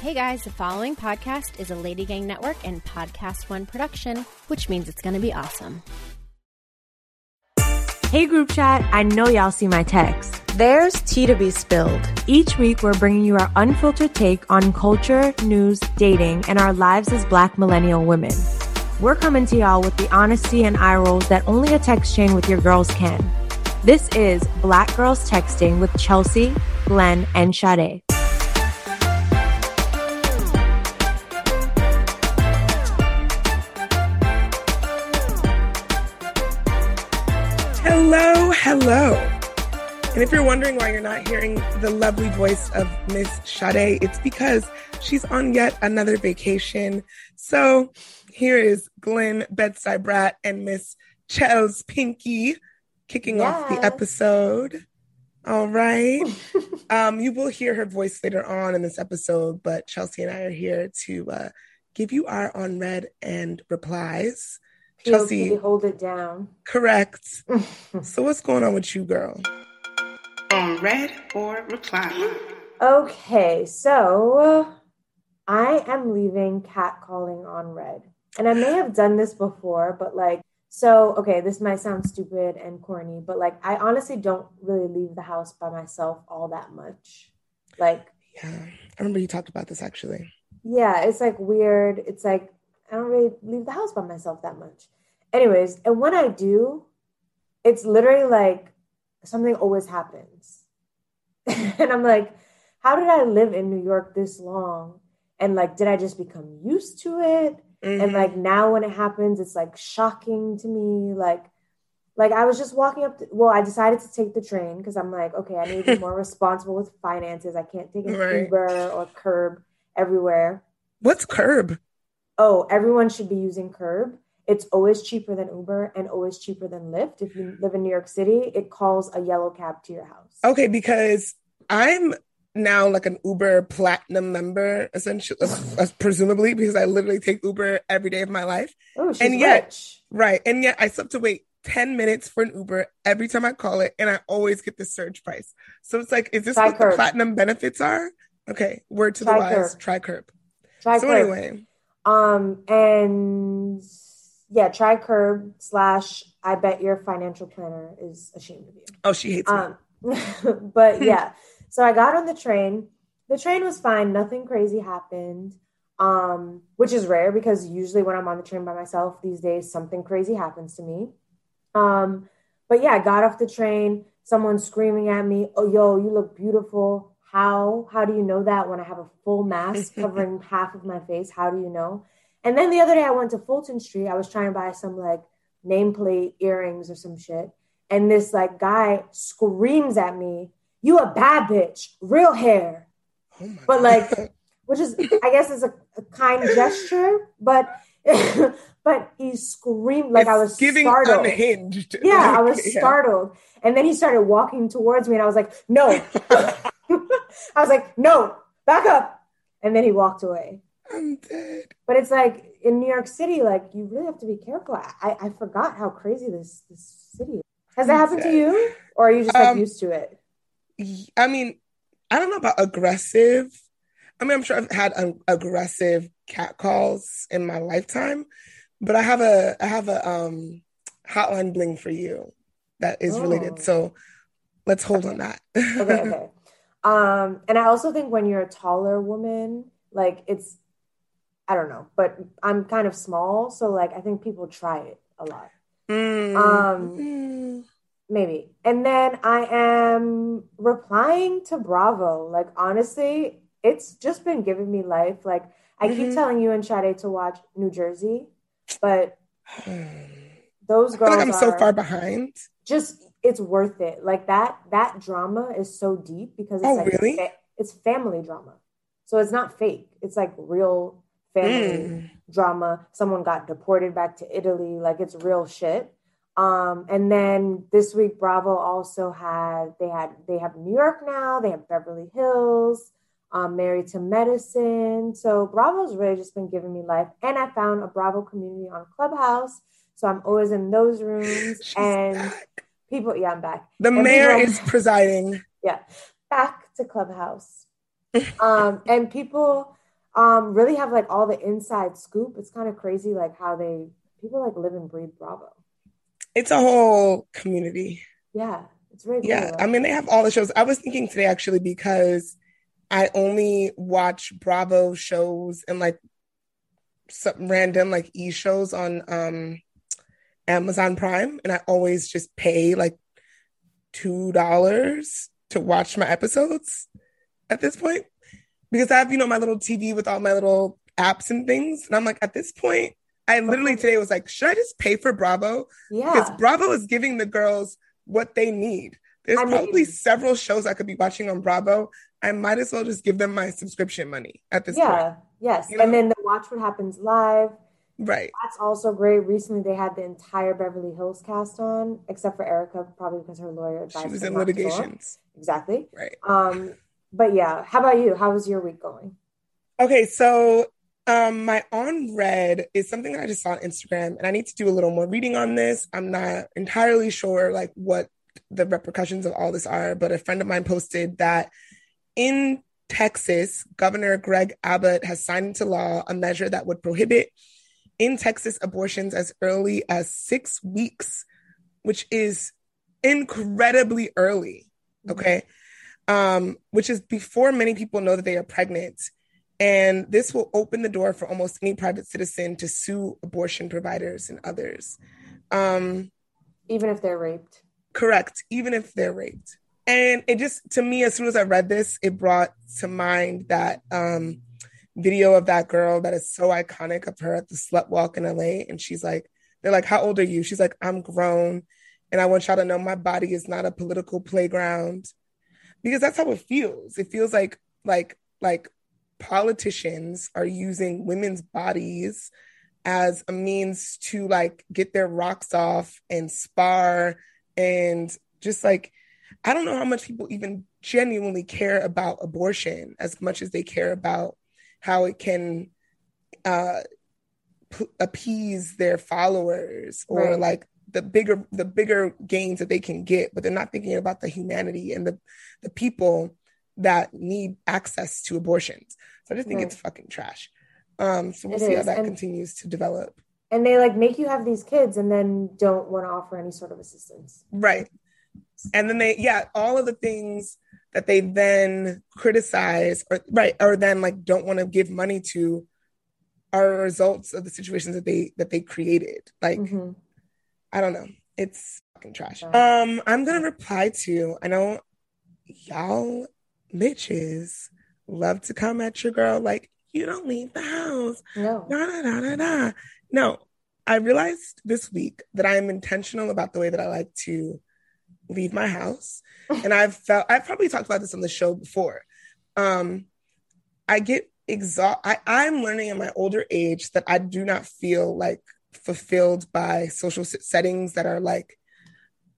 Hey guys, the following podcast is a Lady Gang Network and Podcast One production, which means it's going to be awesome. Hey group chat, I know y'all see my text. There's tea to be spilled. Each week, we're bringing you our unfiltered take on culture, news, dating, and our lives as black millennial women. We're coming to y'all with the honesty and eye rolls that only a text chain with your girls can. This is Black Girls Texting with Chelsea, Glenn, and Sade. Hello. And if you're wondering why you're not hearing the lovely voice of Miss Sade, it's because she's on yet another vacation. So here is Glenn Bedside Brat and Miss Chels Pinky kicking off the episode. All right. um, you will hear her voice later on in this episode, but Chelsea and I are here to uh, give you our on read and replies. Chelsea, POP, hold it down. correct. so what's going on with you, girl? On read or reply. Okay, so uh, I am leaving catcalling on read. And I may have done this before, but like, so, okay, this might sound stupid and corny, but like, I honestly don't really leave the house by myself all that much. Like, Yeah, I remember you talked about this actually. yeah, it's like weird. It's like, I don't really leave the house by myself that much. Anyways, and when I do, it's literally like something always happens. and I'm like, how did I live in New York this long? And like, did I just become used to it? And Mhm. like now when it happens, it's like shocking to me. Like, like I was just walking up. To, well, I decided to take the train because I'm like, okay, I need to be more responsible with finances. I can't take an Right. Uber or Curb everywhere. what's curb? Oh, everyone should be using Curb. It's always cheaper than Uber and always cheaper than Lyft. If you live in New York City, it calls a yellow cab to your house. Okay, because I'm now like an Uber platinum member, essentially, uh, presumably, because I literally take Uber every day of my life. Oh, she's and yet- rich. Right. And yet I still have to wait 10 minutes for an Uber every time I call it, and I always get the surge price. So it's like, is this Try what the platinum benefits are? Okay, word to the wise, Curb. try curb. Try so Curb. anyway, Um, and yeah, try Curb slash I bet your financial planner is ashamed of you. oh, she hates me. Um, but yeah, so I got on the train. The train was fine. Nothing crazy happened, um, which is rare because usually when I'm on the train by myself these days, something crazy happens to me. Um, but yeah, I got off the train. Someone screaming at me, "Oh, yo, you look beautiful." How? How do you know that when I have a full mask covering half of my face? How do you know? And then the other day I went to Fulton Street. I was trying to buy some like nameplate earrings or some shit. And this like guy screams at me, "You a bad bitch, real hair," oh but, like, God. which is I guess is a, a kind gesture, but but he screamed like I was giving startled. unhinged. Yeah, I Like, was yeah. startled. And then he started walking towards me, and I was like, "No," I was like, "No, back up," and then he walked away. I'm dead. But it's like in New York City, like you really have to be careful. I, I, forgot how crazy this this city is. Has that happened to you, or are you just like Um, used to it? I mean, I don't know about aggressive. I mean, I'm sure I've had um, aggressive cat calls in my lifetime, but I have a I have a um hotline bling for you that is Oh. related. So let's hold on that. Okay, okay. Um, and I also think when you're a taller woman, like it's, I don't know, but I'm kind of small, so like I think people try it a lot. Mm, Um, mm. Maybe. And then I am replying to Bravo. Like, honestly, it's just been giving me life. Like, I keep Mhm. telling you and Sade to watch New Jersey, but those girls like I'm so far behind. just, it's worth it. Like, that that drama is so deep because it's Oh, like really? it's family drama. So it's not fake. It's like real family Mm. drama. Someone got deported back to Italy. Like it's real shit. Um, and then this week, Bravo also had they had they have New York now. They have Beverly Hills, um, Married to Medicine. So Bravo's really just been giving me life. And I found a Bravo community on Clubhouse. So I'm always in those rooms. She's and back. People, yeah, I'm back. The and mayor people- is presiding. yeah back to clubhouse um and people um, really have like all the inside scoop. It's kind of crazy, like how they people like live and breathe Bravo. It's a whole community. Yeah, it's really cool. Yeah, I mean they have all the shows. I was thinking today actually because I only watch Bravo shows and like some random like e shows on um Amazon Prime, and I always just pay like two dollars to watch my episodes at this point because I have, you know, my little TV with all my little apps and things. And I'm like, at this point, I literally today was like, should I just pay for Bravo? Yeah. Because Bravo is giving the girls what they need. There's I mean- probably several shows I could be watching on Bravo. I might as well just give them my subscription money at this yeah, point. Yeah. Yes. You know? And then the Watch What Happens Live. Right. That's also great. Recently, they had the entire Beverly Hills cast on, except for Erika, probably because her lawyer advised She was in not to go on. litigations. Exactly. Right. Um, but yeah, how about you? How was your week going? Okay, so um my on read is something that I just saw on Instagram and I need to do a little more reading on this. I'm not entirely sure like what the repercussions of all this are, but a friend of mine posted that in Texas, Governor Greg Abbott has signed into law a measure that would prohibit in Texas abortions as early as 6 weeks, which is incredibly early, okay? Um which is before many people know that they are pregnant. And this will open the door for almost any private citizen to sue abortion providers and others. Um, Even if they're raped. correct, even if they're raped. And it just, to me, as soon as I read this, it brought to mind that um, video of that girl that is so iconic of her at the slut walk in LA. And she's like, they're like, How old are you? She's like, I'm grown. And I want y'all to know my body is not a political playground. Because that's how it feels. It feels like, like, like politicians are using women's bodies as a means to like get their rocks off and spar and just like I don't know how much people even genuinely care about abortion as much as they care about how it can uh p- appease their followers or Right. like the bigger the bigger gains that they can get but they're not thinking about the humanity and the the people that need access to abortions so i just think Right. it's fucking trash um so we'll It see how that and- continues to develop And they like make you have these kids and then don't want to offer any sort of assistance. Right. And then they, yeah, all of the things that they then criticize or right, or then like don't want to give money to are results of the situations that they that they created. Like, Mhm. I don't know. It's fucking trash. Um, I'm gonna reply to I know y'all bitches love to come at your girl like you don't leave the house. No. Da, da, da, da, da. No, I realized this week that I am intentional about the way that I like to leave my house. And I've felt, I've probably talked about this on the show before. Um, I get exhausted. I'm learning in my older age that I do not feel like fulfilled by social settings that are like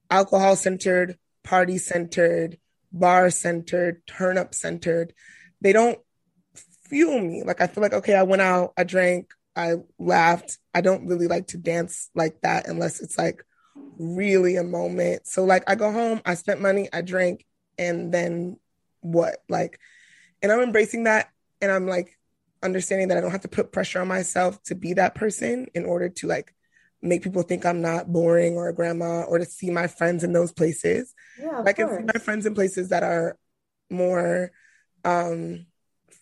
alcohol centered, party centered, bar centered, turn up centered. They don't fuel me. Like I feel like, okay, I went out, I drank, I laughed. I don't really like to dance like that unless it's like really a moment. So like I go home, I spent money, I drank, and then what? Like, and I'm embracing that and I'm like understanding that I don't have to put pressure on myself to be that person in order to like make people think I'm not boring or a grandma or to see my friends in those places. Yeah. I can course. see my friends in places that are more um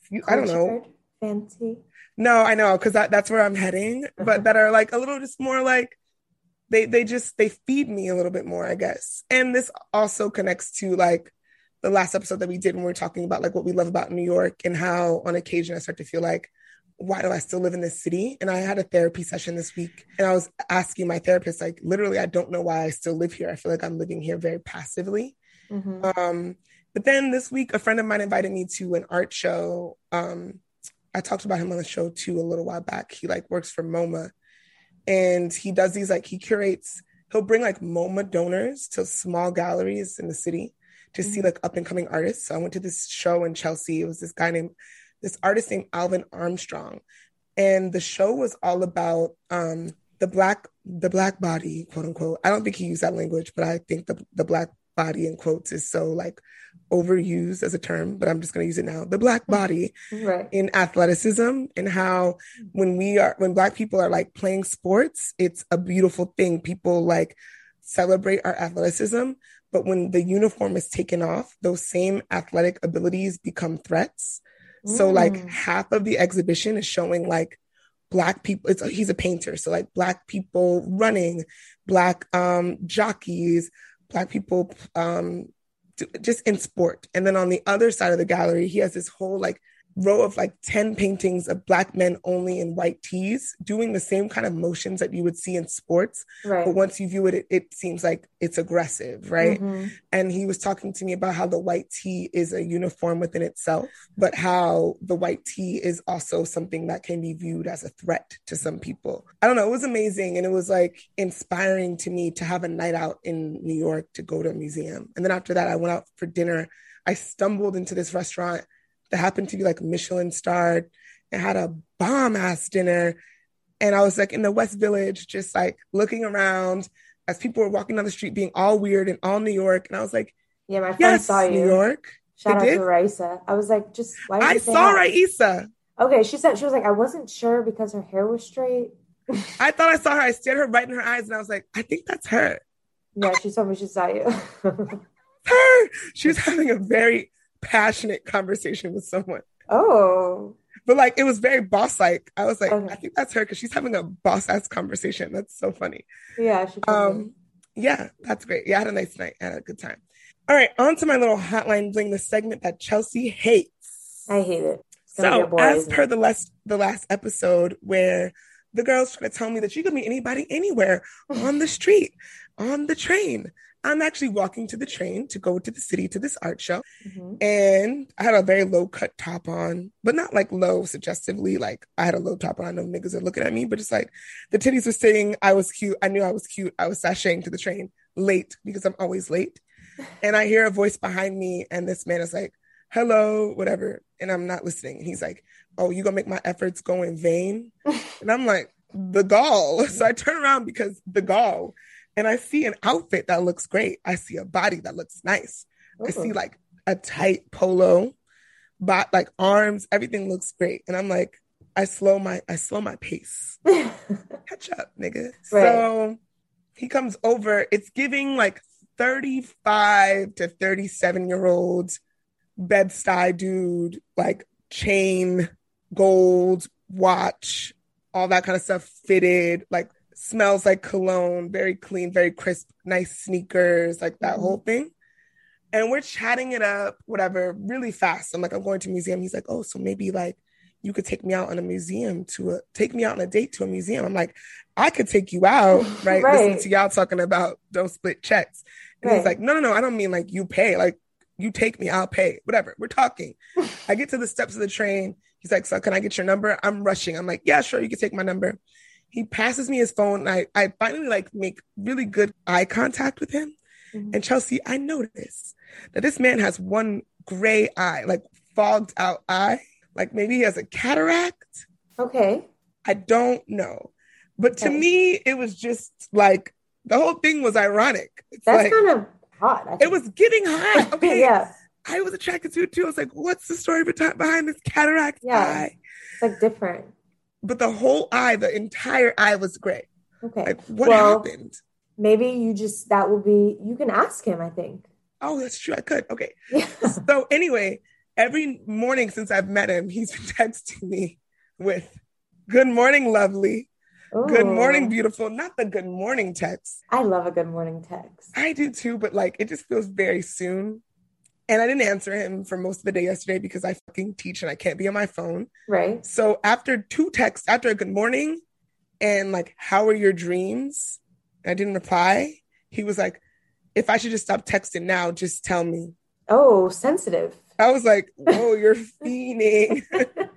few- I don't know. Fancy. No, I know because that, that's where I'm heading, but that are like a little just more like they they just they feed me a little bit more, I guess. And this also connects to like the last episode that we did when we were talking about like what we love about New York and how on occasion I start to feel like why do I still live in this city? And I had a therapy session this week and I was asking my therapist like literally I don't know why I still live here. I feel like I'm living here very passively. Mhm. Um, but then this week, a friend of mine invited me to an art show. Um, I talked about him on the show too a little while back. He like works for MoMA, and he does these like he curates. He'll bring like MoMA donors to small galleries in the city to see like up and coming artists. So I went to this show in Chelsea. It was this guy named this artist named Alvin Armstrong, and the show was all about um, the black the black body, quote unquote. I don't think he used that language, but I think the the black body in quotes is so like overused as a term, but I'm just going to use it now. The black body Right. in athleticism and how when we are when black people are like playing sports, it's a beautiful thing. People like celebrate our athleticism, but when the uniform is taken off, those same athletic abilities become threats. So like Mm. half of the exhibition is showing like black people it's he's a painter so like black people running black um jockeys black people um just in sport. And then on the other side of the gallery he has this whole like row of like 10 paintings of black men only in white tees doing the same kind of motions that you would see in sports Right. but once you view it it, it seems like it's aggressive right Mhm. and he was talking to me about how the white tee is a uniform within itself, but how the white tee is also something that can be viewed as a threat to some people. I don't know, it was amazing and it was like inspiring to me to have a night out in New York to go to a museum. And then after that, I went out for dinner. I stumbled into this restaurant that happened to be like Michelin starred and had a bomb ass dinner. And I was like in the West Village, just like looking around as people were walking down the street being all weird and all New York. And I was like, Yeah, my friend yes, saw you. New York. Shout I out did? to Raisa. I was like, just why? I saw? Raisa. Okay, she said she was like, I wasn't sure because her hair was straight. I thought I saw her. I stared her right in her eyes and I was like, I think that's her. Yeah, she told me she saw you. Her. She was having a very passionate conversation with someone. oh, But like it was very boss like. I was like, Okay. I think that's her because she's having a boss ass conversation. That's so funny. yeah. Um, yeah, that's great. Yeah, I had a nice night. I had a good time. All right, on to my little hotline bling, the segment that Chelsea hates. I hate it. It's gonna be So, bore, as per it? the last the last episode, where the girls try to tell me that you could meet anybody anywhere on the street, on the train. I'm actually walking to the train to go to the city to this art show, Mhm. and I had a very low cut top on, but not like low suggestively. Like I had a low top on. I know niggas are looking at me, but it's like the titties were saying I was cute. I knew I was cute. I was sashaying to the train late because I'm always late, and I hear a voice behind me, and this man is like, "Hello, whatever," and I'm not listening. And he's like, "Oh, you gonna make my efforts go in vain?" and I'm like, "The gall." So I turn around because the gall, and I see an outfit that looks great. I see a body that looks nice. I see oh. like a tight polo, but like arms, everything looks great. And I'm like, I slow my I slow my pace. Catch up, nigga. So he comes over. It's giving like 35 to 37 year old Bed-Stuy dude, like chain, gold, watch, all that kind of stuff fitted, like smells like cologne, very clean, very crisp, nice sneakers, like that Mhm. whole thing. And we're chatting it up, whatever, really fast. I'm like, I'm going to a museum. He's like, oh, so maybe like you could take me out on a museum to a take me out on a date to a museum. I'm like, I could take you out, right? Right. Listen to y'all talking about don't split checks. And he's like, no, no, no, I don't mean like you pay. Like you take me, I'll pay. Whatever. We're talking. I get to the steps of the train. He's like, so can I get your number? I'm rushing. I'm like, yeah, sure, you can take my number. He passes me his phone. And I, I finally like make really good eye contact with him. Mhm. And Chelsea, I notice that this man has one gray eye, like fogged out eye. Like maybe he has a cataract. okay. I don't know. But to me, it was just like the whole thing was ironic. It's That's like kind of hot. It was getting hot. Okay. yeah, I was attracted to it too. I was like, what's the story behind this cataract Yeah. eye? it's like different. But the whole eye, the entire eye was gray. Okay. Like, what Well- happened? Maybe you just that will be. You can ask him. I think. Oh, that's true. I could. Okay. Yeah. So anyway, every morning since I've met him, he's been texting me with "Good morning, lovely." Good morning, beautiful. Not the good morning text. I love a good morning text. I do too, but like it just feels very soon. And I didn't answer him for most of the day yesterday because I fucking teach and I can't be on my phone. Right. So after two texts, after a good morning and like, how are your dreams? I didn't reply. He was like, if I should just stop texting now, just tell me. Oh, sensitive. I was like, whoa, you're fiending. I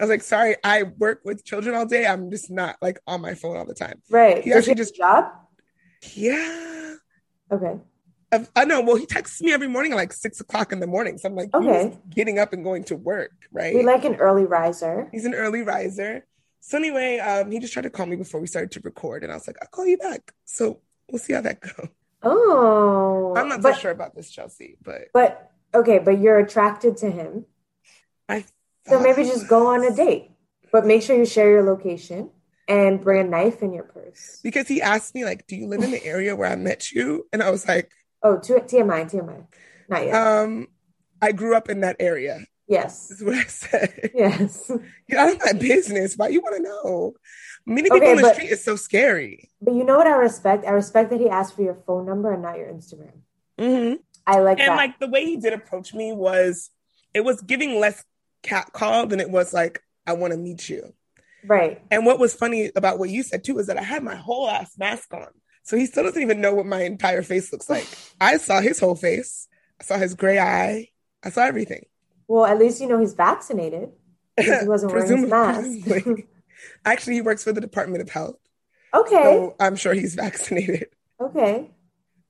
was like, sorry, I work with children all day. I'm just not like on my phone all the time. Right. He Does actually just- job. Yeah. Okay. I, I know. Well, he texts me every morning at like six o'clock in the morning. So I'm like, Okay. getting up and going to work, right? We like an early riser. He's an early riser. So anyway, um, he just tried to call me before we started to record, and I was like, I'll call you back. So we'll see how that goes. Oh, I'm not but, so sure about this, Chelsea, but But okay, but you're attracted to him, I so maybe just go on a date. But make sure you share your location and bring a knife in your purse. because he asked me like, "Do you live in the area where I met you?" And I was like, Oh, to, TMI, TMI, not yet. um, "I grew up in that area." yes, Is what I said. yes. Get out of my business. Why you want to know? Meeting people Okay, on the but- street is so scary. But you know what I respect? I respect that he asked for your phone number and not your Instagram. Mm-hmm. I like And that. like the way he did approach me was, it was giving less cat call than it was like, "I want to meet you." right. And what was funny about what you said too is that I had my whole ass mask on. So he still doesn't even know what my entire face looks like. I saw his whole face. I saw his gray eye. I saw everything. Well, at least you know he's vaccinated. Because he wasn't wearing his mask. Actually, he works for the Department of Health. okay. So I'm sure he's vaccinated. Okay.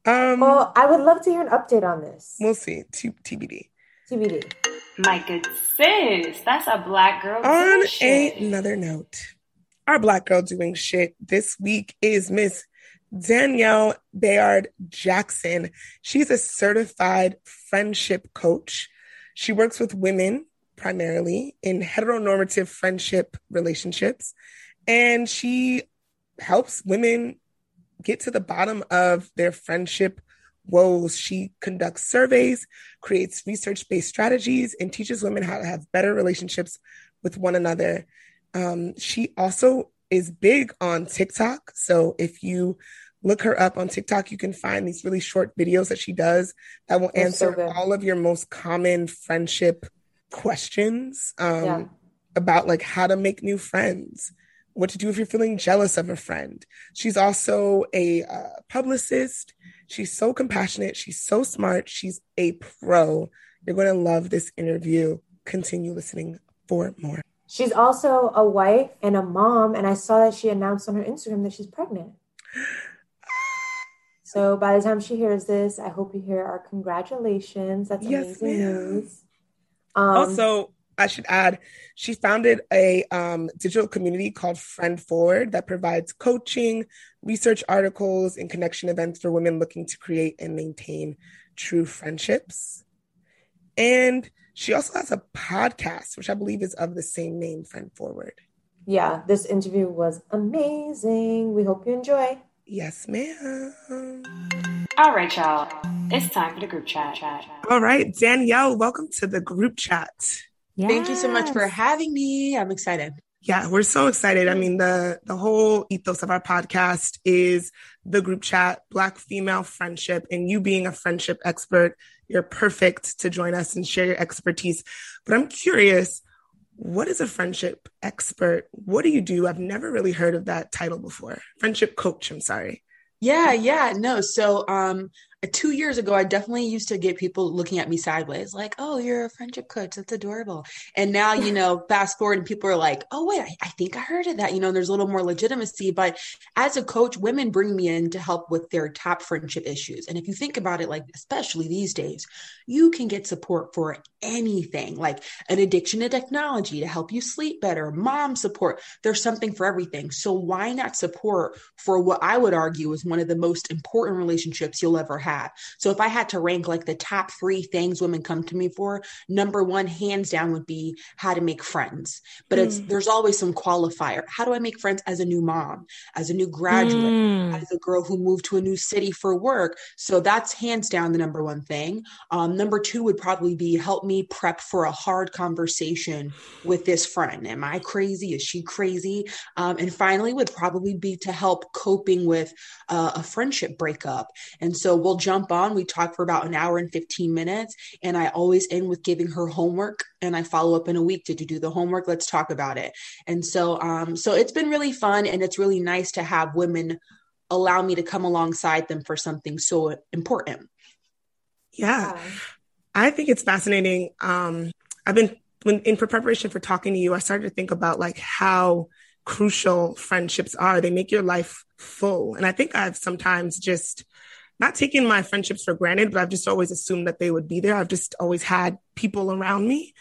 Um, Well, I would love to hear an update on this. we'll see. T- TBD. TBD. My good sis, that's a black girl. On doing shit. another note, our black girl doing shit this week is Miss Danielle Bayard Jackson. She's a certified friendship coach. She works with women primarily in heteronormative friendship relationships, and she helps women get to the bottom of their friendship woes. She conducts surveys, creates research based strategies, and teaches women how to have better relationships with one another. Um, she also is big on TikTok. So if you look her up on TikTok, you can find these really short videos that she does that will They're so answer good. all of your most common friendship questions um, Yeah. about like how to make new friends, what to do if you're feeling jealous of a friend. She's also a uh, publicist. She's so compassionate. She's so smart. She's a pro. You're going to love this interview. Continue listening for more. She's also a wife and a mom, and I saw that she announced on her Instagram that she's pregnant. So by the time she hears this, I hope you hear our congratulations. That's Yes, amazing ma'am. news. Um, also, I should add, she founded a um, digital community called Friend Forward that provides coaching, research articles, and connection events for women looking to create and maintain true friendships. And she also has a podcast, which I believe is of the same name, Friend Forward. yeah, this interview was amazing. We hope you enjoy. Yes, ma'am. All right, y'all. It's time for the group chat. All right, Danielle, welcome to the group chat. Thank you so much for having me. I'm excited. Yeah, we're so excited. I mean, the the whole ethos of our podcast is the group chat, black female friendship, and you being a friendship expert, you're perfect to join us and share your expertise. But I'm curious, what is a friendship expert? What do you do? I've never really heard of that title before. Friendship coach, I'm sorry. Yeah, yeah, no. So, um, two years ago, I definitely used to get people looking at me sideways, like, "Oh, you're a friendship coach. That's adorable." And now, you know, fast forward, and people are like, "Oh, wait, I, I think I heard of that." You know, there's a little more legitimacy. But as a coach, women bring me in to help with their top friendship issues. And if you think about it, like especially these days, you can get support for anything, like an addiction to technology to help you sleep better, mom support. There's something for everything. So why not support for what I would argue is one of the most important relationships you'll ever have? So if I had to rank like the top three things women come to me for, number one, hands down, would be how to make friends. But it's there's always some qualifier. How do I make friends as a new mom, as a new graduate, as a girl who moved to a new city for work? So that's hands down the number one thing. Um, number two would probably be help me prep for a hard conversation with this friend. Am I crazy? Is she crazy? Um, and finally, would probably be to help coping with uh, a friendship breakup. And so we'll jump on. We talk for about an hour and 15 minutes. And I always end with giving her homework and I follow up in a week. Did you do the homework? Let's talk about it. And so, um, so it's been really fun and it's really nice to have women allow me to come alongside them for something so important. Yeah. Wow. I think it's fascinating. Um, I've been when in preparation for talking to you, I started to think about like how crucial friendships are. They make your life full. And I think I've sometimes just not taken my friendships for granted, but I've just always assumed that they would be there. I've just always had people around me.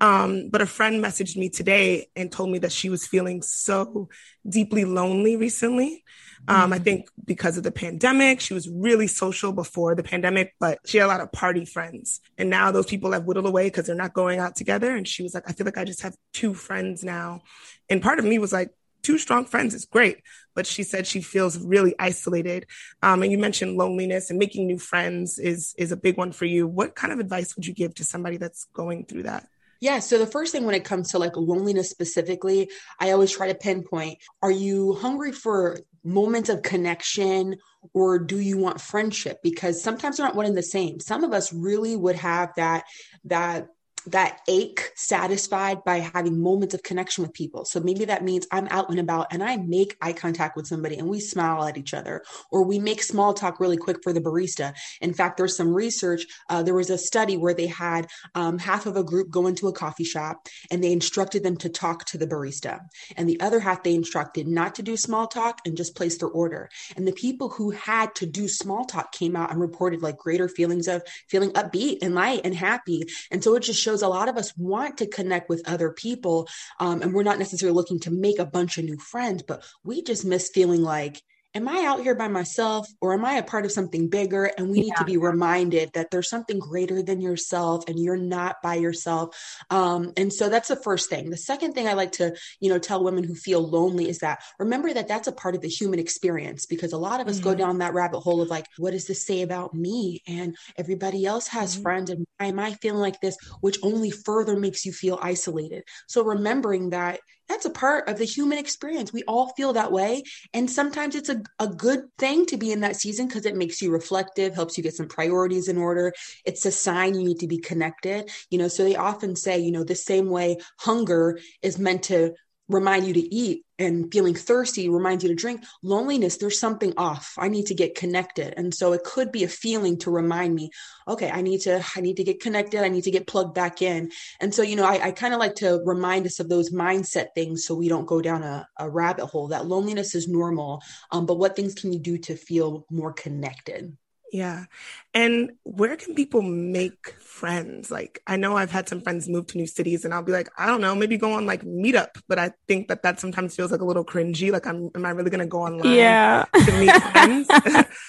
Um, but a friend messaged me today and told me that she was feeling so deeply lonely recently. Um, I think because of the pandemic, she was really social before the pandemic, but she had a lot of party friends. And now those people have whittled away because they're not going out together. And she was like, I feel like I just have two friends now. And part of me was like, two strong friends is great. But she said she feels really isolated. Um, and you mentioned loneliness and making new friends is is a big one for you. What kind of advice would you give to somebody that's going through that? Yeah. So the first thing when it comes to like loneliness specifically, I always try to pinpoint are you hungry for moments of connection or do you want friendship? Because sometimes they're not one and the same. Some of us really would have that, that that ache satisfied by having moments of connection with people. So maybe that means I'm out and about and I make eye contact with somebody and we smile at each other, or we make small talk really quick for the barista. In fact, there's some research. Uh, there was a study where they had um, half of a group go into a coffee shop and they instructed them to talk to the barista, and the other half they instructed not to do small talk and just place their order. And the people who had to do small talk came out and reported like greater feelings of feeling upbeat and light and happy. And so it just shows shows a lot of us want to connect with other people. Um, and we're not necessarily looking to make a bunch of new friends, but we just miss feeling like, am I out here by myself or am I a part of something bigger? And we yeah. need to be reminded that there's something greater than yourself and you're not by yourself. Um, and so that's the first thing. The second thing I like to, you know, tell women who feel lonely is that remember that that's a part of the human experience because a lot of us mm-hmm. go down that rabbit hole of like, what does this say about me? And everybody else has mm-hmm. friends and why am I feeling like this? Which only further makes you feel isolated. So remembering that that's a part of the human experience. We all feel that way. And sometimes it's a, a good thing to be in that season because it makes you reflective, helps you get some priorities in order. It's a sign you need to be connected. You know, so they often say, you know, the same way hunger is meant to remind you to eat and feeling thirsty reminds you to drink. Loneliness there's something off. I need to get connected. And so it could be a feeling to remind me okay i need to i need to get connected. I need to get plugged back in. And so you know i, I kind of like to remind us of those mindset things so we don't go down a, a rabbit hole that loneliness is normal um, but what things can you do to feel more connected yeah. And where can people make friends? Like, I know I've had some friends move to new cities and I'll be like, I don't know, maybe go on like Meetup, but I think that that sometimes feels like a little cringy. Like, I'm, am I really going to go online yeah. to meet friends?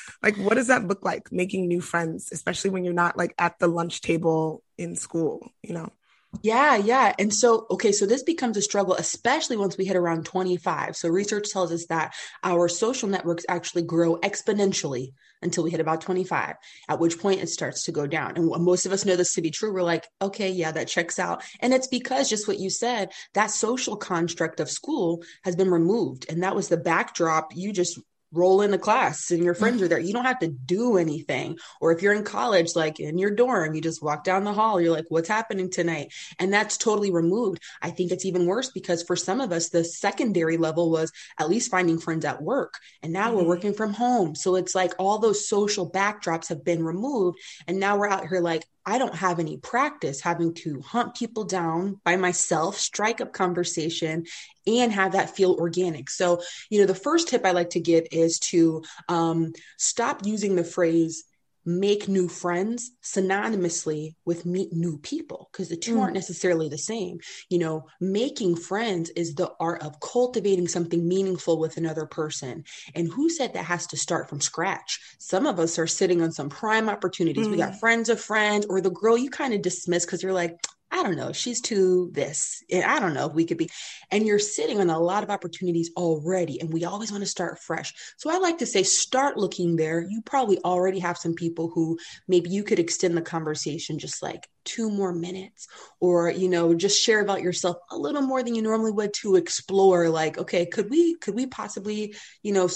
like, what does that look like making new friends, especially when you're not like at the lunch table in school, you know? Yeah, yeah. And so, okay, so this becomes a struggle, especially once we hit around 25. So, research tells us that our social networks actually grow exponentially until we hit about 25, at which point it starts to go down. And most of us know this to be true. We're like, okay, yeah, that checks out. And it's because just what you said, that social construct of school has been removed. And that was the backdrop you just roll into class and your friends are there. You don't have to do anything. Or if you're in college, like in your dorm, you just walk down the hall, you're like, what's happening tonight? And that's totally removed. I think it's even worse because for some of us, the secondary level was at least finding friends at work. And now mm-hmm. we're working from home. So it's like all those social backdrops have been removed. And now we're out here like, I don't have any practice having to hunt people down by myself, strike up conversation, and have that feel organic. So, you know, the first tip I like to give is to um, stop using the phrase make new friends synonymously with meet new people because the two mm. aren't necessarily the same. You know, making friends is the art of cultivating something meaningful with another person. And who said that has to start from scratch? Some of us are sitting on some prime opportunities. Mm. We got mm. friends of friends or the girl you kind of dismiss because you're like, I don't know, she's too this. I don't know if we could be. And you're sitting on a lot of opportunities already. And we always want to start fresh. So I like to say, start looking there. You probably already have some people who maybe you could extend the conversation just like two more minutes or you know just share about yourself a little more than you normally would to explore like okay could we could we possibly you know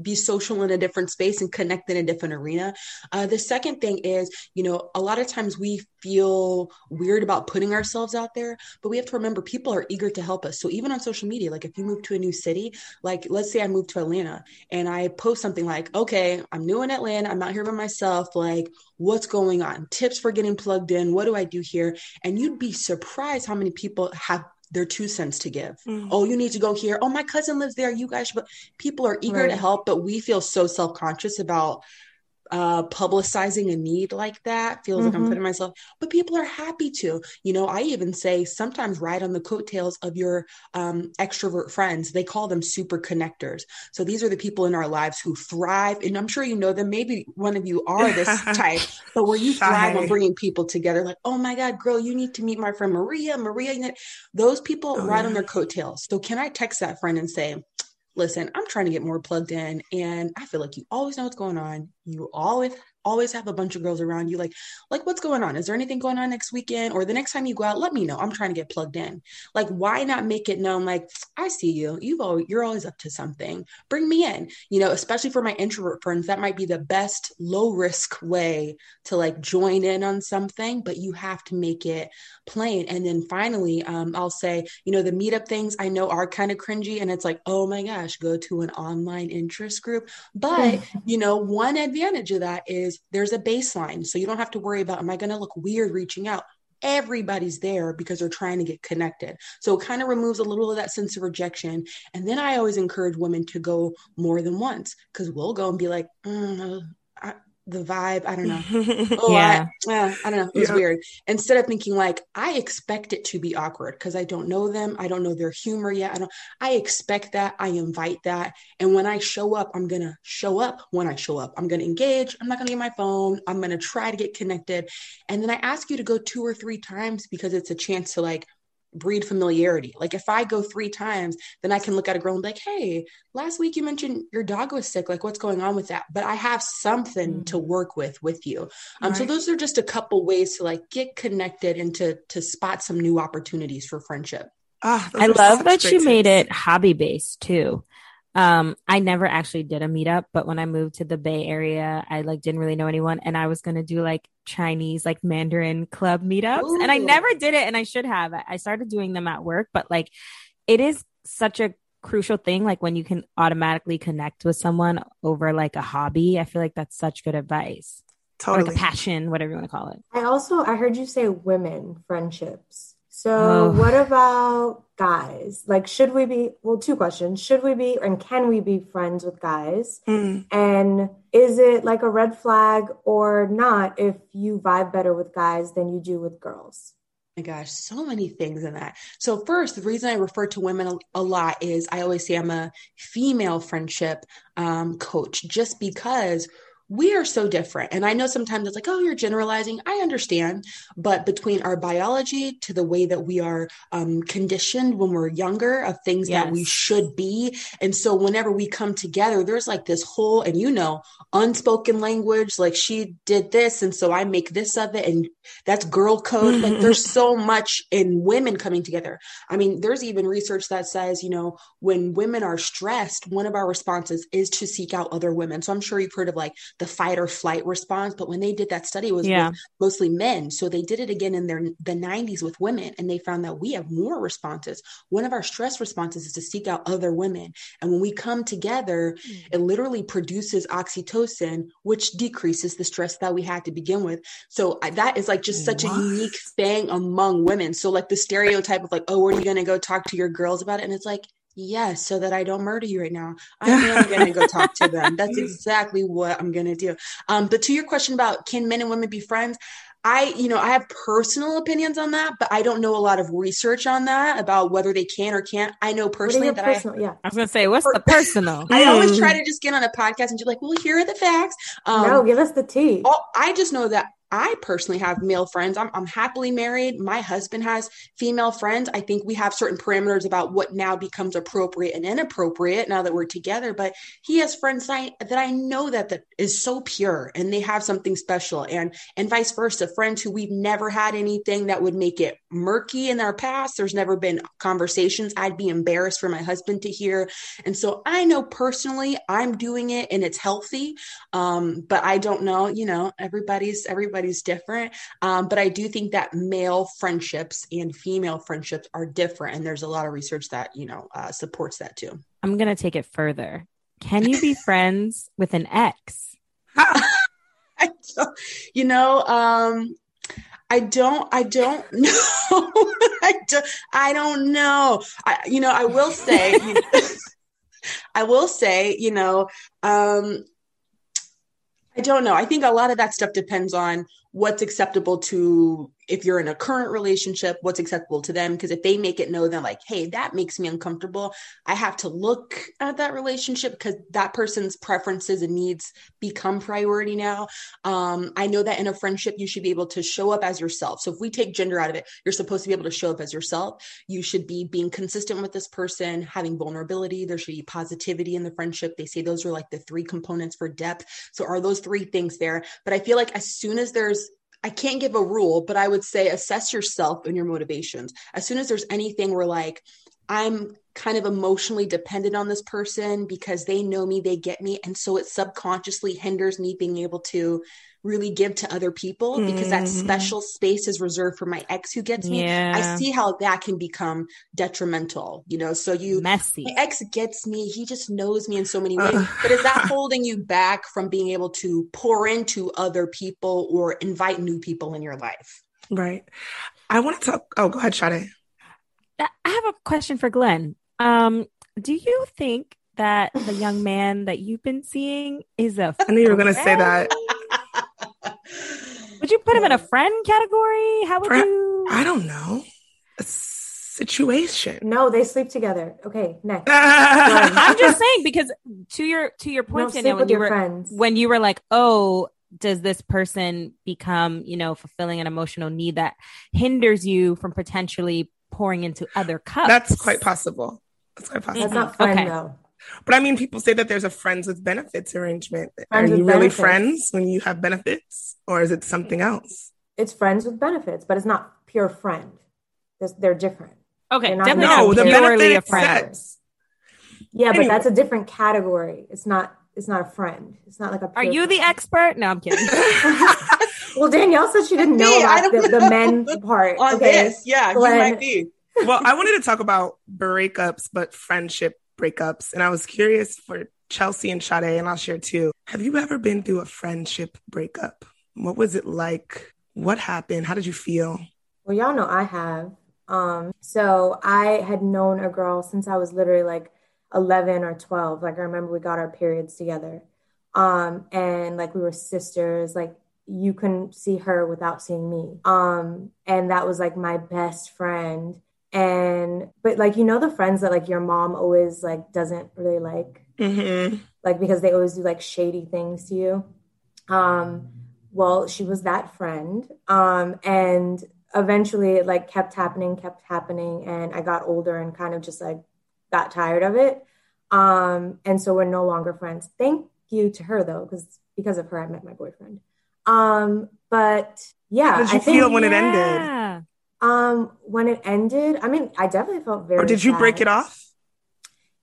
be social in a different space and connect in a different arena. Uh, the second thing is, you know, a lot of times we feel weird about putting ourselves out there, but we have to remember people are eager to help us. So even on social media, like if you move to a new city, like let's say I move to Atlanta and I post something like, okay, I'm new in Atlanta, I'm out here by myself, like what's going on? Tips for getting plugged in, what do I do here? And you'd be surprised how many people have their two cents to give. Mm-hmm. Oh, you need to go here. Oh, my cousin lives there. You guys, but people are eager right. to help, but we feel so self conscious about uh, publicizing a need like that feels like I'm Mhm. putting myself, but people are happy to. You know, I even say sometimes ride on the coattails of your um, extrovert friends. They call them super connectors. So these are the people in our lives who thrive, and I'm sure you know them. Maybe one of you are this type, but where you thrive on bringing people together, like, oh my God, girl, you need to meet my friend Maria. Maria, you know, those people Oh, ride yeah. on their coattails. So can I text that friend and say, listen, I'm trying to get more plugged in, and I feel like you always know what's going on. You always always have a bunch of girls around you like like what's going on? Is there anything going on next weekend? Or the next time you go out let me know. I'm trying to get plugged in. Like why not make it known like i see you. You've always you're always up to something. Bring me in. You know especially for my introvert friends that might be the best low risk way to like join in on something but you have to make it plain. And then finally um, i'll say you know the meetup things i know are kind of cringy and it's like oh my gosh go to an online interest group. But you know one advantage of that is there's a baseline. So you don't have to worry about am i going to look weird reaching out? Everybody's there because they're trying to get connected. So it kind of removes a little of that sense of rejection. And then i always encourage women to go more than once because we'll go and be like mm, the vibe i don't know. Oh Yeah. I, uh, I don't know. It was Yeah. weird. Instead of thinking like i expect it to be awkward because i don't know them. I don't know their humor yet. I don't i expect that. I invite that. And when i show up i'm gonna show up when i show up. I'm gonna engage. I'm not gonna get my phone. I'm gonna try to get connected. And then i ask you to go two or three times because it's a chance to like breed familiarity. Like if i go three times then i can look at a girl and be like hey last week you mentioned your dog was sick. Like what's going on with that? But i have something to work with with you. Um, so those are just a couple ways to like get connected and to to spot some new opportunities for friendship. Ah, I love that great you made it hobby based too. Um, I never actually did a meetup, but when I moved to the Bay Area, I like didn't really know anyone, and I was gonna do like Chinese like Mandarin club meetups, and I never did it, and I should have. I I started doing them at work, but like, it is such a crucial thing. Like when you can automatically connect with someone over like a hobby, I feel like that's such good advice, or Totally. like a passion, whatever you want to call it. I also I heard you say women friendships. So Oh. what about guys? Like should we be well two questions. Should we be and can we be friends with guys? Mm. And is it like a red flag or not if you vibe better with guys than you do with girls? my gosh, so many things in that. So first, the reason I refer to women a, a lot is I always say I'm a female friendship um, coach, just because we are so different. And I know sometimes it's like, oh, you're generalizing. I understand, but between our biology to the way that we are um, conditioned when we're younger of things that we should be, and so whenever we come together, there's like this whole, and you know, unspoken language. Like she did this, and so I make this of it, and that's girl code. Like there's so much in women coming together. I mean, there's even research that says, you know, when women are stressed, one of our responses is to seek out other women. So I'm sure you've heard of like the fight or flight response, but when they did that study, it was Yeah. mostly men. So they did it again in their the 90s with women, and they found that we have more responses. One of our stress responses is to seek out other women, and when we come together, hmm. it literally produces oxytocin, which decreases the stress that we had to begin with. So I- that is like just such a unique thing among women. So like the stereotype of like, oh, where are you going to go talk to your girls about it? And it's like, yes, so that I don't murder you right now. I am going to go talk to them. That's exactly what I'm going to do. Um, but to your question about can men and women be friends? I, you know, I have personal opinions on that, but I don't know a lot of research on that about whether they can or can't. I know personally that personal yeah. I was gonna say, what's the personal? I, I always try to just get on a podcast and be like, well, here are the facts. Um, no, give us the tea. Oh, I just know that I personally have male friends. I'm, I'm happily married. My husband has female friends. I think we have certain parameters about what now becomes appropriate and inappropriate now that we're together. But he has friends that I, that I know that that is so pure and they have something special, and and vice versa. Friends who we've never had anything that would make it murky in our past. There's never been conversations I'd be embarrassed for my husband to hear, and so I know personally I'm doing it and it's healthy um but i don't know you know everybody's everybody's different um but i do think that male friendships and female friendships are different and there's a lot of research that you know uh, supports that too I'm gonna take it further. Can you be friends with an ex? I don't, you know um I don't I don't know I don't I don't know I you know I will say I will say you know um I don't know. I think a lot of that stuff depends on what's acceptable to if you're in a current relationship, what's acceptable to them. Because if they make it know that, like, hey, that makes me uncomfortable, I have to look at that relationship because that person's preferences and needs become priority now. Um, I know that in a friendship, you should be able to show up as yourself. So if we take gender out of it, you're supposed to be able to show up as yourself. You should be being consistent with this person, having vulnerability. There should be positivity in the friendship. They say those are like the three components for depth. So are those three things there? But I feel like as soon as there's I can't give a rule, but I would say assess yourself and your motivations. As soon as there's anything where like I'm kind of emotionally dependent on this person because they know me, they get me. And so it subconsciously hinders me being able to really give to other people because that Mhm. special space is reserved for my ex who gets me. Yeah. I see how that can become detrimental, you know. So you Messy. my ex gets me. He just knows me in so many ways. Ugh. but is that holding you back from being able to pour into other people or invite new people in your life? Right. I want to talk. Oh, go ahead, Sade. I have a question for Glenn. Um, do you think that the young man that you've been seeing is a I knew you were going to say that. Would you put him in a friend category? How would Friend- you? I don't know. A situation. No, they sleep together. Okay, next. I'm just saying because to your to your No, point, sleep when you were friends. when you were like, oh, does this person become you know fulfilling an emotional need that hinders you from potentially pouring into other cups? That's quite possible. That's quite possible. That's not friend Okay. though. But I mean, people say that there's a friends with benefits arrangement. Friends Are you with really benefits. friends when you have benefits, or is it something else? It's friends with benefits, but it's not pure friend. They're, they're different. Okay, They're not- definitely No, not the purely benefit a friend. sex. Yeah, Anyway. but that's a different category. It's not. It's not a friend. It's not like a. Are pure you the expert? No, I'm kidding. well, Danielle said she didn't know Me, I about don't the, the men part. On okay. this, yeah, Glenn. you might be. well, I wanted to talk about breakups, but friendship breakups. And I was curious for Chelsea and Sade, and I'll share too. Have you ever been through a friendship breakup? What was it like? What happened? How did you feel? Well, y'all know I have. Um, so I had known a girl since I was literally like 11 or 12. Like I remember we got our periods together. Um, and like we were sisters, like you couldn't see her without seeing me. Um, and that was like my best friend. And but like you know the friends that like your mom always like doesn't really like Mm-hmm. like because they always do like shady things to you. Um, well, she was that friend. Um, and eventually it like kept happening, kept happening, and I got older and kind of just like got tired of it. Um, and so we're no longer friends. Thank you to her though, because because of her I met my boyfriend. Um, but yeah, How did you I think feel when it ended? Um when it ended, I mean, I definitely felt very Or did you break it off?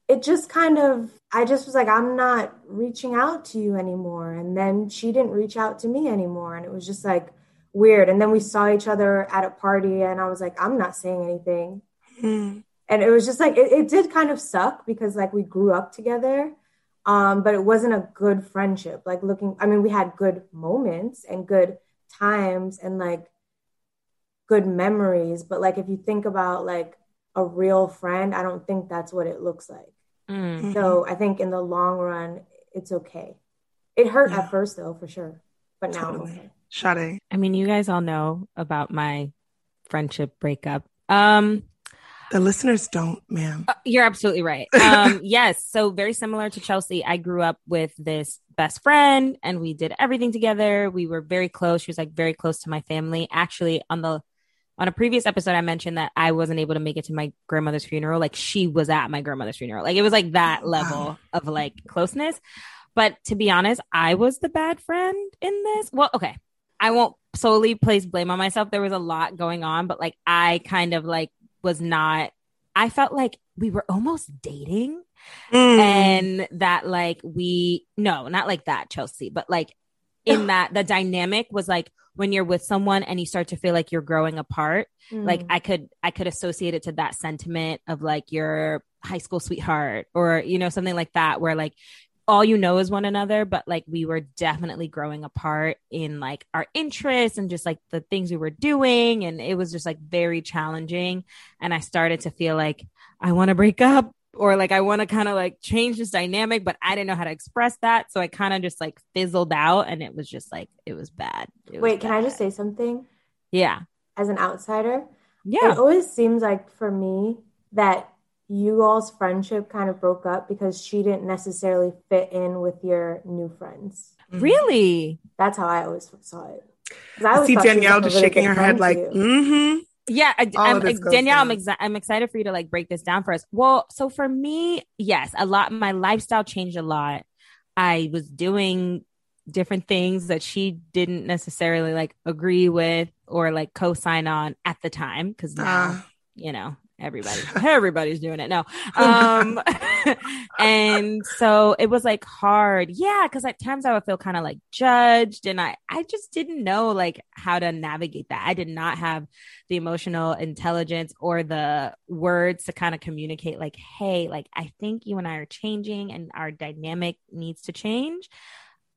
it just kind of I just was like I'm not reaching out to you anymore. And then she didn't reach out to me anymore. And it was just like weird. And then we saw each other at a party and I was like I'm not saying anything. Mm. and it was just like it, it did kind of suck because like we grew up together um but it wasn't a good friendship like looking I mean we had good moments and good times and like good memories but like if you think about like a real friend I don't think that's what it looks like Mm. so I think in the long run, it's okay. It hurt Yeah. at first though, for sure. But now I'm Totally. okay. Sade. I mean, you guys all know about my friendship breakup. Um, The listeners don't, ma'am. Uh, You're absolutely right. Um, yes. So very similar to Chelsea, I grew up with this best friend and we did everything together. We were very close. She was like very close to my family. Actually, on the on a previous episode, I mentioned that I wasn't able to make it to my grandmother's funeral. Like she was at my grandmother's funeral. Like it was like that level Wow. of like closeness. But to be honest, I was the bad friend in this. Well, okay. I won't solely place blame on myself. There was a lot going on, but like I kind of like was not I felt like we were almost dating Mm. and that like we no, not like that, Chelsea, but like in that the dynamic was like when you're with someone and you start to feel like you're growing apart, like Mm. I could I could associate it to that sentiment of like your high school sweetheart or you know something like that where like all you know is one another but like we were definitely growing apart in like our interests and just like the things we were doing and it was just like very challenging and I started to feel like I want to break up or like I want to kind of like change this dynamic, but I didn't know how to express that. So I kind of just like fizzled out and it was just like, it was bad. It was Wait, can I just say something Yeah. as an outsider? Yeah. It always seems like for me that you all's friendship kind of broke up because she didn't necessarily fit in with your new friends. Really? That's how I always saw it. I always See thought she was, Danielle just really shaking her head like, mm-hmm. Yeah, I, I'm, of Danielle, I'm, exa- I'm excited for you to like break this down for us. Well, so for me, yes, a lot. My lifestyle changed a lot. I was doing different things that she didn't necessarily like agree with or like co-sign on at the time because now Ah. you know everybody. Everybody's doing it. Now um and so it was like hard. Yeah because at times i would feel kind of like judged and i i just didn't know like how to navigate that. I did not have the emotional intelligence or the words to kind of communicate like hey like i think you and i are changing and our dynamic needs to change.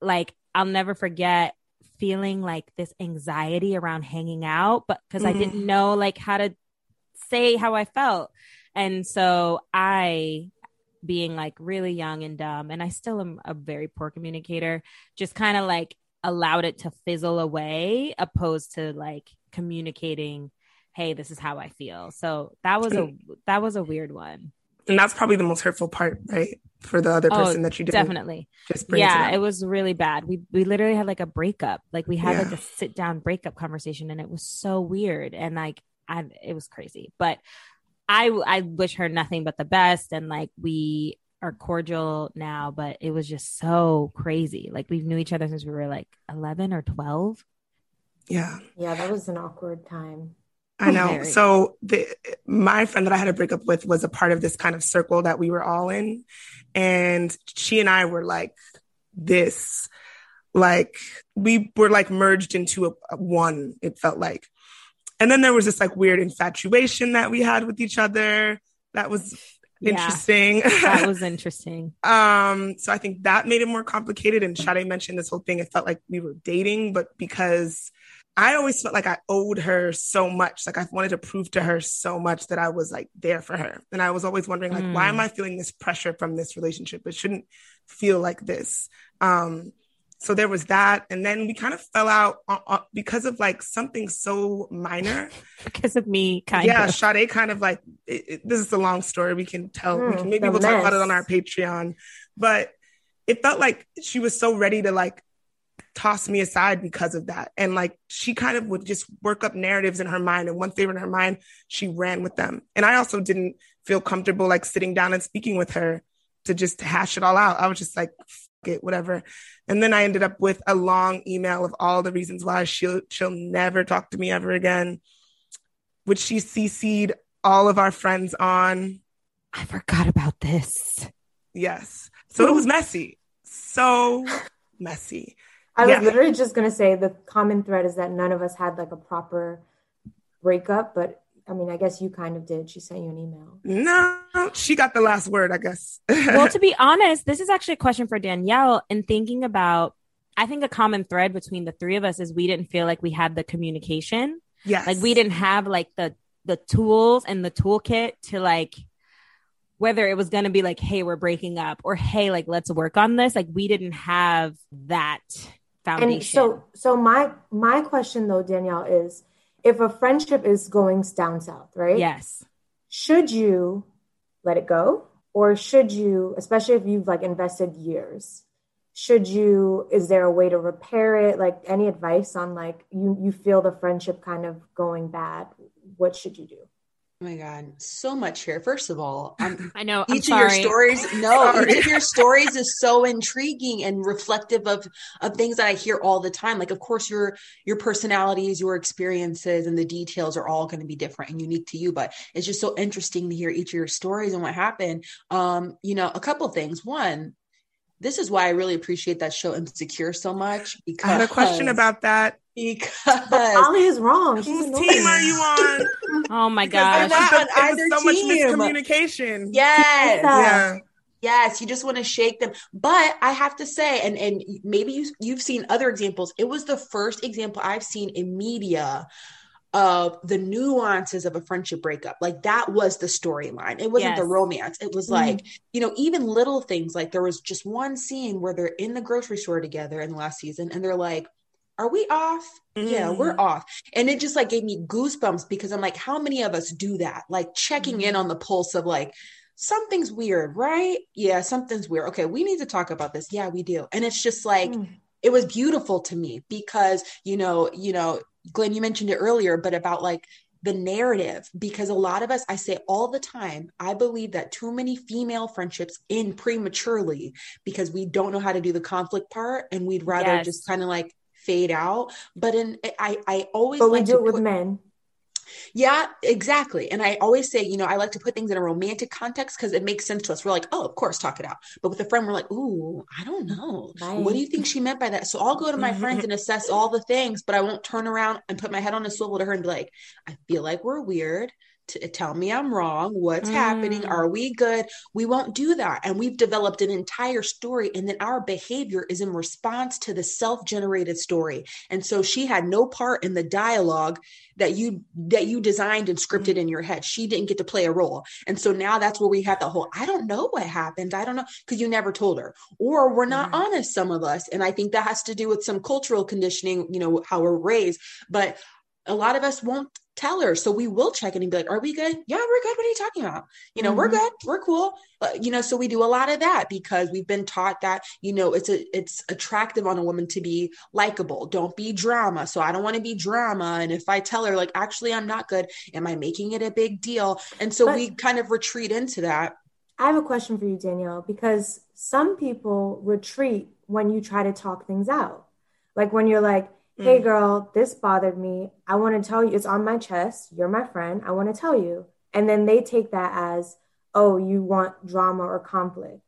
Like i'll never forget feeling like this anxiety around hanging out but because i Mhm. didn't know like how to say how i felt. And so i being like really young and dumb and i still am a very poor communicator just kind of like allowed it to fizzle away opposed to like communicating hey this is how i feel. So that was a mm. that was a weird one. And that's probably the most hurtful part, right? For the other Oh, person that you didn't definitely. just bring yeah to it was really bad. We we literally had like a breakup. Like we had like a sit down breakup conversation and it was so weird. And like i it was crazy but i i wish her nothing but the best and like we are cordial now but it was just so crazy like we knew each other since we were like 11 or 12 yeah. Yeah, that was an awkward time. I know. Very. So the my friend that I had a breakup with was a part of this kind of circle that we were all in. And she and I were like this, like we were like merged into a, a one, it felt like. And then there was this like weird infatuation that we had with each other. That was Yeah. interesting. that was interesting Um, so I think that made it more complicated. And Sade mentioned this whole thing. It felt like we were dating, but because I always felt like I owed her so much, like I wanted to prove to her so much that I was like there for her. And I was always wondering, like, why Mm. am I feeling this pressure from this relationship? It shouldn't feel like this. Um, so there was that, and then we kind of fell out uh, uh, because of like something so minor. because of me kind yeah, of Sade kind of like it, it- this is a long story. We can tell. we Mm, can, maybe we'll talk about it on our Patreon. But it felt like she was so ready to like toss me aside because of that, and like she kind of would just work up narratives in her mind, and once they were in her mind, she ran with them. And I also didn't feel comfortable like sitting down and speaking with her to just hash it all out. I was just like, F- it, whatever. And then I ended up with a long email of all the reasons why she'll she'll never talk to me ever again which she CC'd all of our friends on. i forgot about this Yes. So it was messy. So messy. I was Yeah. literally just gonna say the common thread is that none of us had like a proper breakup, but I mean, I guess you kind of did. She sent you an email. No, she got the last word, I guess. well, to be honest, this is actually a question for Danielle. In thinking about, I think a common thread between the three of us is we didn't feel like we had the communication. yes. Like we didn't have like the the tools and the toolkit to like whether it was going to be like, hey, we're breaking up, or hey, like let's work on this. Like we didn't have that foundation. And so, so my my question though, Danielle, is if a friendship is going down south, right? yes, Should you let it go, or should you, especially if you've like invested years? Should you? Is there a way to repair it? Like any advice on like you you feel the friendship kind of going bad? What should you do? Oh my God, so much here. First of all, I'm I know. I'm each of your stories no each of your stories is so intriguing and reflective of of things that i hear all the time like of course your your personalities your experiences and the details are all going to be different and unique to you but it's just so interesting to hear each of your stories and what happened um you know a couple things one this is why i really appreciate that show insecure so much because I had a question about that. Because Molly is wrong. She's Whose team are you on? Oh my Because gosh. I'm not on either was so much miscommunication. yes Yeah. Yes, you just want to shake them. But I have to say, and and maybe you you've seen other examples. It was the first example I've seen in media of the nuances of a friendship breakup. Like that was the storyline. It wasn't Yes. the romance. It was Mhm. like, you know, even little things like there was just one scene where they're in the grocery store together in the last season and they're like, are we off? Yeah, we're Mm. off. And it just like gave me goosebumps because I'm like, how many of us do that? Like checking in on the pulse of like, something's weird, right? Yeah, something's weird. Okay, we need to talk about this. Yeah, we do. And it's just like, Mm. it was beautiful to me because, you know, you know, Glenn, you mentioned it earlier, but about like the narrative, because a lot of us, I say all the time, I believe that too many female friendships end prematurely because we don't know how to do the conflict part and we'd rather Yes. just kind of like fade out. But in I I always But we do it with put- men. yeah, exactly. And I always say, you know, I like to put things in a romantic context because it makes sense to us. We're like, oh, of course, talk it out. But with a friend, we're like, ooh, I don't know. What do you think she meant by that? So I'll go to my friends and assess all the things, but I won't turn around and put my head on a swivel to her and be like, I feel like we're weird. T- tell me I'm wrong. What's happening? Mm. Are we good? We won't do that. And we've developed an entire story. And then our behavior is in response to the self generated story. And so she had no part in the dialogue that you that you designed and scripted in your head. She didn't get to play a role. And so now that's where we have the whole I don't know what happened. I don't know because you never told her. Or we're not Right. honest some of us. And I think that has to do with some cultural conditioning, you know, how we're raised. But a lot of us won't tell her. So we will check in and be like, are we good? Yeah, we're good. What are you talking about? You know, we're Mhm. good. We're cool. You know, so we do a lot of that because we've been taught that, you know, it's a, it's attractive on a woman to be likable. Don't be drama. So I don't want to be drama. And if I tell her like, actually, I'm not good, am I making it a big deal? And so But- we kind of retreat into that. I have a question for you, Danielle, because some people retreat when you try to talk things out. Like when you're like, hey, Mm. girl, this bothered me. I want to tell you, it's on my chest. You're my friend. I want to tell you. And then they take that as, oh, you want drama or conflict.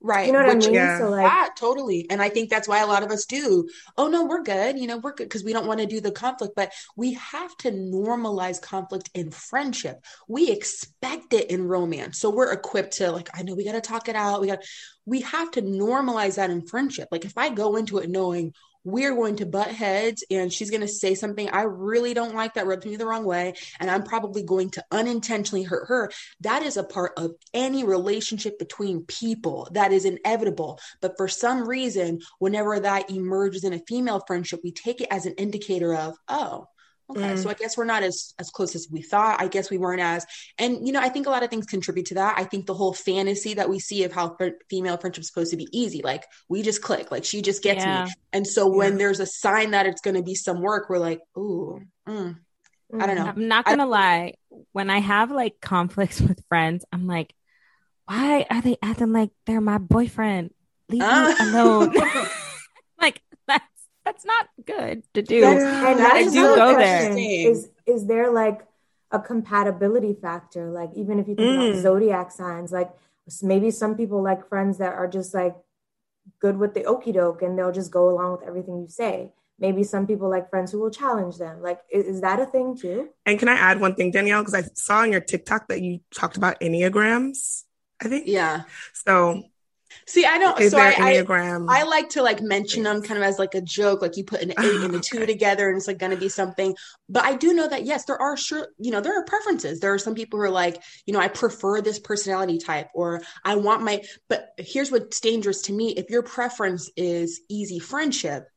Right. You know what Which- I mean? Yeah. So, like, yeah, totally. And I think that's why a lot of us do. Oh no, we're good. You know, we're good because we don't want to do the conflict, but we have to normalize conflict in friendship. We expect it in romance. So we're equipped to like, I know we got to talk it out. We got we have to normalize that in friendship. Like if I go into it knowing we're going to butt heads and she's going to say something I really don't like that rubs me the wrong way and I'm probably going to unintentionally hurt her. That is a part of any relationship between people that is inevitable. But for some reason whenever that emerges in a female friendship we take it as an indicator of oh okay Mm. so i guess we're not as as close as we thought i guess we weren't as and you know i think a lot of things contribute to that i think the whole fantasy that we see of how fr- female friendship's supposed to be easy like we just click like she just gets Yeah. me and so when there's a sign that it's going to be some work we're like ooh mm, I don't know. I'm not gonna lie. When I have like conflicts with friends, I'm like, why are they acting like they're my boyfriend? Leave Ah. me alone. like that's that's not good to do. That's, and That that's is do another go there. Is is there like a compatibility factor? Like even if you think Mm. about zodiac signs, like maybe some people like friends that are just like good with the okey doke and they'll just go along with everything you say. Maybe some people like friends who will challenge them. Like, is, is that a thing too? And can I add one thing, Danielle? Because I saw on your TikTok that you talked about Enneagrams, I think. yeah So see i don't is so I, I like to like mention them kind of as like a joke, like you put an eight and a two Okay. together and it's like going to be something. But I do know that, yes, there are sure, you know, there are preferences. There are some people who are like, you know, I prefer this personality type or I want my, but here's what's dangerous to me. If your preference is easy friendship,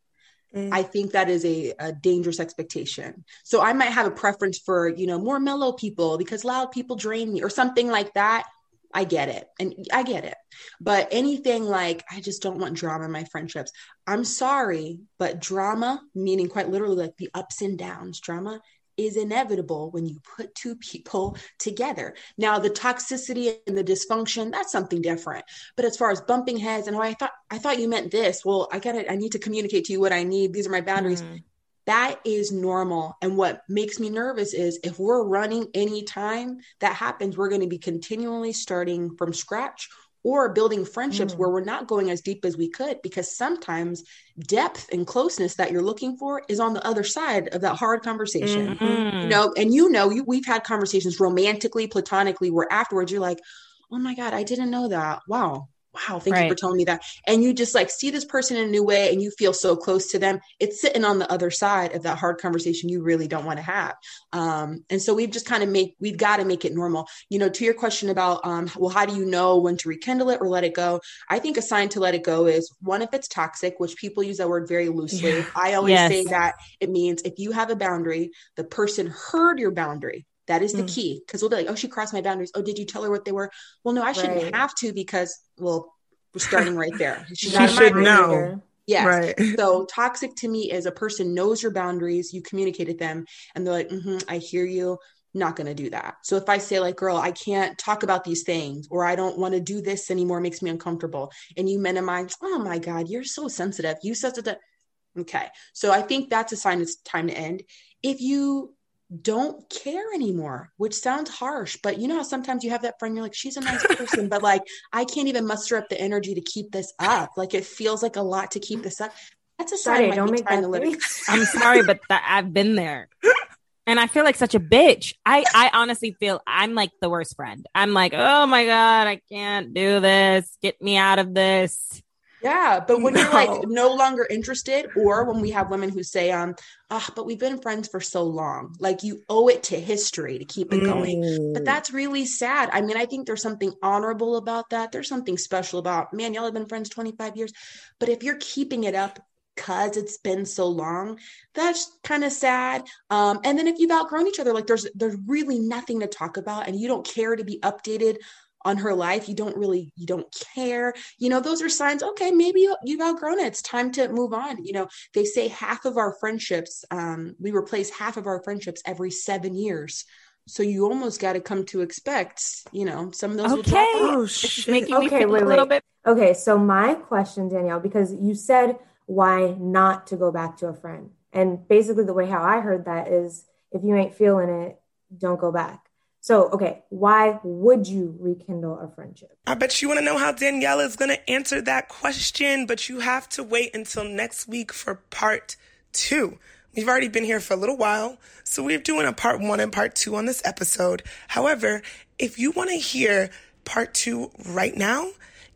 Mm. I think that is a, a dangerous expectation. So I might have a preference for, you know, more mellow people because loud people drain me or something like that. I get it. And I get it. But anything like, I just don't want drama in my friendships. I'm sorry, but drama, meaning quite literally like the ups and downs, drama is inevitable when you put two people together. Now, the toxicity and the dysfunction, that's something different. But as far as bumping heads and oh, I thought I thought you meant this. Well, I got it. I need to communicate to you what I need. These are my boundaries. Mm. That is normal. And what makes me nervous is if we're running anytime that happens, we're going to be continually starting from scratch or building friendships Mm. where we're not going as deep as we could because sometimes depth and closeness that you're looking for is on the other side of that hard conversation. Mm. You know, and you know, you, we've had conversations romantically, platonically, where afterwards you're like, oh my God, I didn't know that. Wow. Wow, thank Right. you for telling me that. And you just like see this person in a new way and you feel so close to them. It's sitting on the other side of that hard conversation you really don't want to have. Um, and so we've just kind of make, we've got to make it normal. You know, to your question about, um, well, how do you know when to rekindle it or let it go? I think a sign to let it go is one, if it's toxic, which people use that word very loosely. Yeah. I always Yes. say that it means if you have a boundary, the person heard your boundary. That is the Mm. key. Because we'll be like, oh, she crossed my boundaries. Oh, did you tell her what they were? Well, no, I shouldn't Right. have to because, well, we're starting right there. She's She out of my should know. Yes. Right. So toxic to me is a person knows your boundaries, you communicated them, and they're like, mm-hmm, I hear you. Not going to do that. So if I say like, girl, I can't talk about these things, or I don't want to do this anymore, makes me uncomfortable, and you minimize, oh my God, you're so sensitive. You said that. Okay. So I think that's a sign it's time to end. If you don't care anymore, which sounds harsh, but you know how sometimes you have that friend, you're like, she's a nice person, but like, I can't even muster up the energy to keep this up. Like, it feels like a lot to keep this up. That's a sign. Sorry, don't be make time that to let it- face. I'm sorry, but that I've been there. And I feel like such a bitch. I, I honestly feel I'm like the worst friend. I'm like, oh my God, I can't do this. Get me out of this. Yeah, but when you're like no longer interested, or when we have women who say, um, ah, but we've been friends for so long, like you owe it to history to keep it going. Mm. But that's really sad. I mean, I think there's something honorable about that. There's something special about, man, y'all have been friends 25 years. But if you're keeping it up because it's been so long, that's kind of sad. Um, and then if you've outgrown each other, like there's there's really nothing to talk about, and you don't care to be updated on her life. You don't really, you don't care. You know, those are signs. Okay, maybe you- you've outgrown it. It's time to move on. You know, they say half of our friendships, um, we replace half of our friendships every seven years. So you almost got to come to expect, you know, some of those will drop Okay. off. Oh shit. making me Okay, feel wait, a little wait. bit. Okay, so my question, Danielle, because you said why not to go back to a friend. And basically, the way how I heard that is if you ain't feeling it, don't go back. So, okay, why would you rekindle a friendship? I bet you want to know how Danielle is going to answer that question, but you have to wait until next week for part two. We've already been here for a little while, so we're doing a part one and part two on this episode. However, if you want to hear part two right now,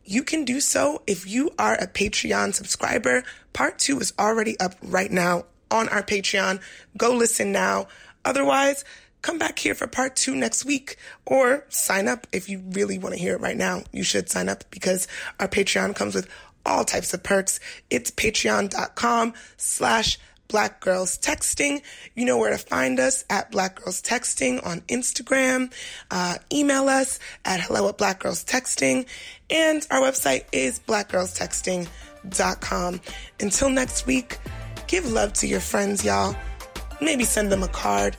you can do so if you are a Patreon subscriber. Part two is already up right now on our Patreon. Go listen now. Otherwise, come back here for part two next week or sign up if you really want to hear it right now. You should sign up because our Patreon comes with all types of perks. It's patreon.com slash Black Girls Texting. You know where to find us at Black Girls Texting on Instagram. Uh, email us at hello at Black Girls Texting. And our website is blackgirlstexting.com. Until next week, give love to your friends, y'all. Maybe send them a card.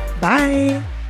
Bye.